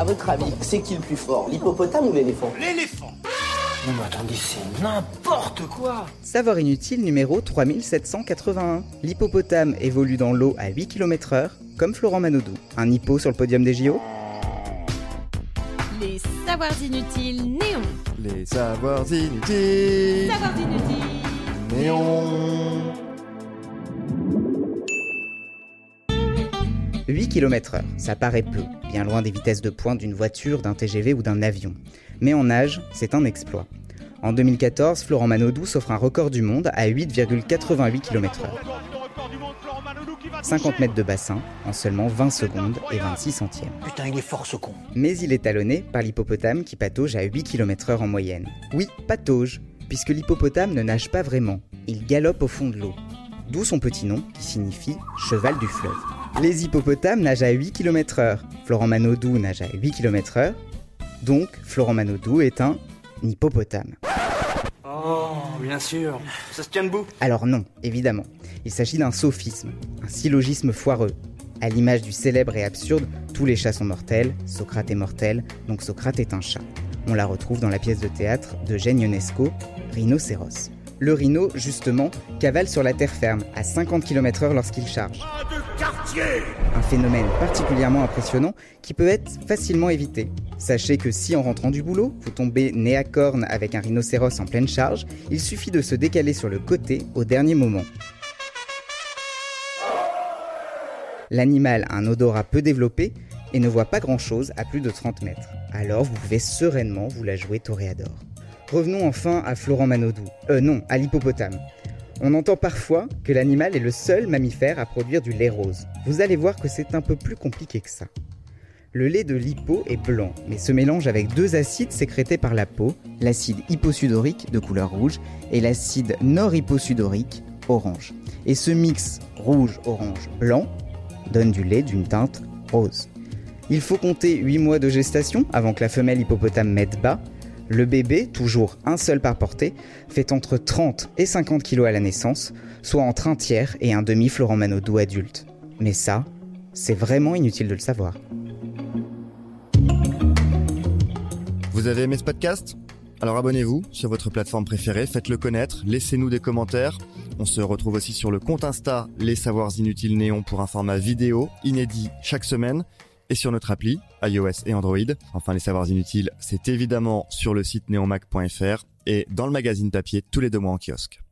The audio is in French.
À votre avis, c'est qui le plus fort L'hippopotame ou l'éléphant? L'éléphant Non mais attendez, c'est n'importe quoi Savoir inutile numéro 3781. L'hippopotame évolue dans l'eau à 8 km heure, comme Florent Manodou. Un hippo sur le podium des JO Les savoirs inutiles néons. Les savoirs inutiles. Savoirs inutiles. Néon. 8 km heure, ça paraît peu, bien loin des vitesses de pointe d'une voiture, d'un TGV ou d'un avion. Mais en nage, c'est un exploit. En 2014, Florent Manodou s'offre un record du monde à 8,88 km heure. 50 mètres de bassin en seulement 20 secondes et 26 centièmes. Putain, il est fort ce con. Mais il est talonné par l'hippopotame qui patauge à 8 km heure en moyenne. Oui, patauge, puisque l'hippopotame ne nage pas vraiment, il galope au fond de l'eau. D'où son petit nom qui signifie cheval du fleuve. Les hippopotames nagent à 8 km heure. Florent Manodou nage à 8 km heure. Donc, Florent Manodou est un hippopotame. Oh, bien sûr. Ça se tient debout. Alors non, évidemment. Il s'agit d'un sophisme, un syllogisme foireux. À l'image du célèbre et absurde Tous les chats sont mortels, Socrate est mortel, donc Socrate est un chat. On la retrouve dans la pièce de théâtre de Gênes Ionesco, Rhinocéros. Le rhino, justement, cavale sur la terre ferme, à 50 km heure lorsqu'il charge. Un phénomène particulièrement impressionnant qui peut être facilement évité. Sachez que si en rentrant du boulot, vous tombez nez à corne avec un rhinocéros en pleine charge, il suffit de se décaler sur le côté au dernier moment. L'animal a un odorat peu développé et ne voit pas grand-chose à plus de 30 mètres. Alors vous pouvez sereinement vous la jouer toréador. Revenons enfin à Florent Manodou. Euh non, à l'hippopotame. On entend parfois que l'animal est le seul mammifère à produire du lait rose. Vous allez voir que c'est un peu plus compliqué que ça. Le lait de l'hippo est blanc, mais se mélange avec deux acides sécrétés par la peau, l'acide hyposudorique de couleur rouge et l'acide nord-hyposudorique orange. Et ce mix rouge-orange-blanc donne du lait d'une teinte rose. Il faut compter 8 mois de gestation avant que la femelle hippopotame mette bas. Le bébé, toujours un seul par portée, fait entre 30 et 50 kg à la naissance, soit entre un tiers et un demi Florent Manodou adulte. Mais ça, c'est vraiment inutile de le savoir. Vous avez aimé ce podcast? Alors abonnez-vous sur votre plateforme préférée, faites-le connaître, laissez-nous des commentaires. On se retrouve aussi sur le compte Insta Les Savoirs Inutiles Néon pour un format vidéo inédit chaque semaine et sur notre appli iOS et Android. Enfin, les savoirs inutiles, c'est évidemment sur le site neonmac.fr et dans le magazine papier tous les deux mois en kiosque.